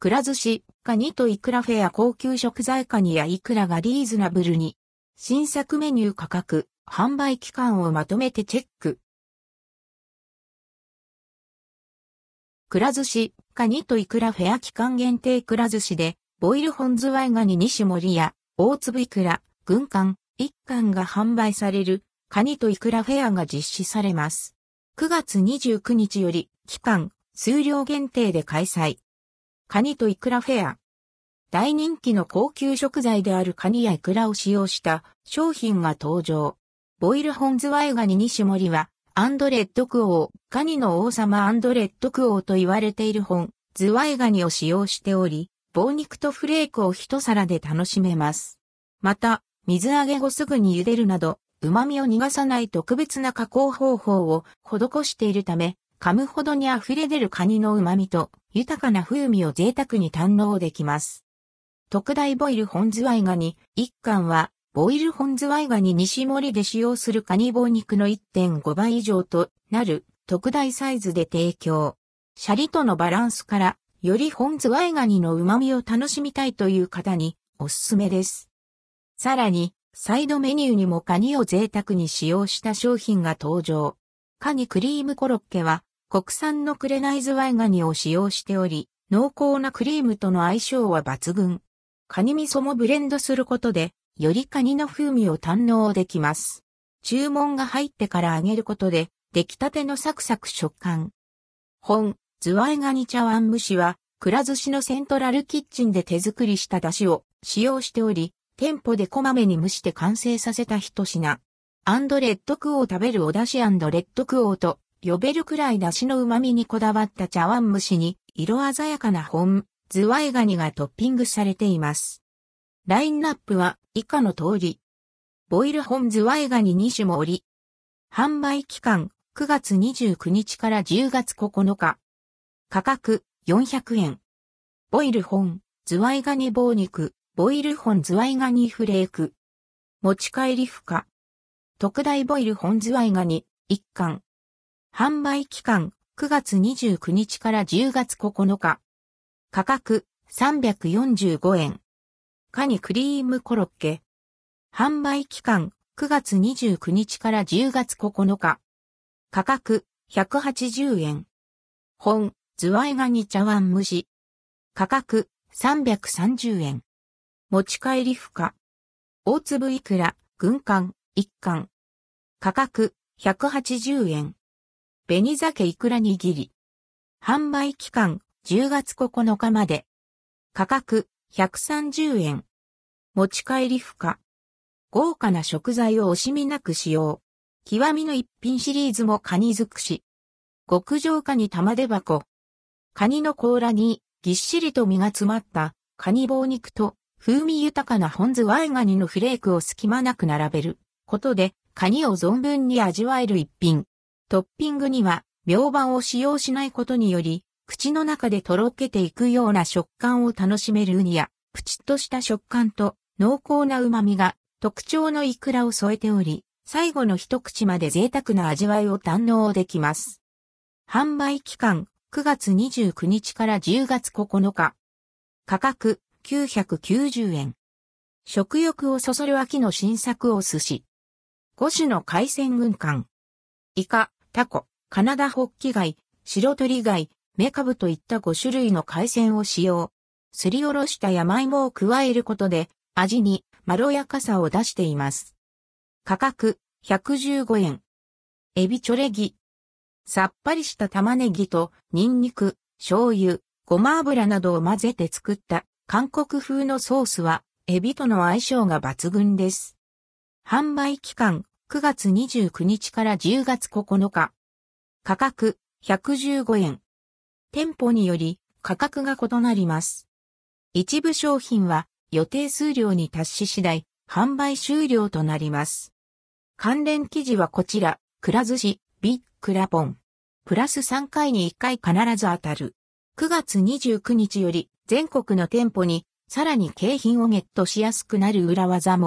くら寿司、カニとイクラフェア高級食材カニやイクラがリーズナブルに。新作メニュー価格、販売期間をまとめてチェック。くら寿司、カニとイクラフェア期間限定くら寿司で、ボイル本ズワイガニ西森や、大粒イクラ、軍艦、一貫が販売される、カニとイクラフェアが実施されます。9月29日より、期間、数量限定で開催。カニとイクラフェア。大人気の高級食材であるカニやイクラを使用した商品が登場。ボイル本ズワイガニ二種盛りは、アンドレッドクオー、カニの王様アンドレッドクオーと言われている本、ズワイガニを使用しており、棒肉とフレークを一皿で楽しめます。また、水揚げ後すぐに茹でるなど、旨味を逃がさない特別な加工方法を施しているため、噛むほどに溢れ出るカニの旨味と豊かな風味を贅沢に堪能できます。特大ボイル本ズワイガニ、一貫は、ボイル本ズワイガニ西森で使用するカニ棒肉の1.5倍以上となる特大サイズで提供。シャリとのバランスから、より本ズワイガニの旨味を楽しみたいという方におすすめです。さらに、サイドメニューにもカニを贅沢に使用した商品が登場。カニクリームコロッケは、国産のクレナイズワイガニを使用しており、濃厚なクリームとの相性は抜群。カニ味噌もブレンドすることで、よりカニの風味を堪能できます。注文が入ってから揚げることで、出来たてのサクサク食感。本、ズワイガニ茶碗蒸しは、くら寿司のセントラルキッチンで手作りした出汁を使用しており、店舗でこまめに蒸して完成させた一品。アンドレッドクオー食べるお出汁アンドレッドクオーと呼べるくらい出汁の旨味にこだわった茶碗蒸しに色鮮やかな本、ズワイガニがトッピングされています。ラインナップは以下の通り。ボイル本ズワイガニ2種も折り。販売期間9月29日から10月9日。価格400円。ボイル本ズワイガニ棒肉、ボイル本ズワイガニフレーク。持ち帰り不可。特大ボイル本ズワイガニ1貫。販売期間9月29日から10月9日。価格345円。カニクリームコロッケ。販売期間9月29日から10月9日。価格180円。本、ズワイガニ茶碗蒸し。価格330円。持ち帰り不可。大粒いくら、軍艦、一貫。価格180円。紅鮭いくら握り。販売期間10月9日まで。価格130円。持ち帰り不可。豪華な食材を惜しみなく使用。極みの一品シリーズもカニ尽くし。極上カニ玉手箱。カニの甲羅にぎっしりと身が詰まったカニ棒肉と風味豊かな本ズワイガニのフレークを隙間なく並べることでカニを存分に味わえる一品。トッピングには、明板を使用しないことにより、口の中でとろけていくような食感を楽しめるウニや、プチッとした食感と濃厚な旨味が特徴のイクラを添えており、最後の一口まで贅沢な味わいを堪能できます。販売期間9月29日から10月9日。価格990円。食欲をそそる秋の新作お寿司。5種の海鮮軍艦。イカ、タコ、カナダホッキ貝、白鳥貝、メカブといった5種類の海鮮を使用。すりおろした山芋を加えることで、味にまろやかさを出しています。価格115円。エビチョレギ。さっぱりした玉ねぎとニンニク、醤油、ごま油などを混ぜて作った韓国風のソースはエビとの相性が抜群です。販売期間9月29日から10月9日。価格115円。店舗により価格が異なります。一部商品は予定数量に達し次第販売終了となります。関連記事はこちら、くら寿司、ビックラポン。プラス3回に1回必ず当たる。9月29日より全国の店舗にさらに景品をゲットしやすくなる裏技も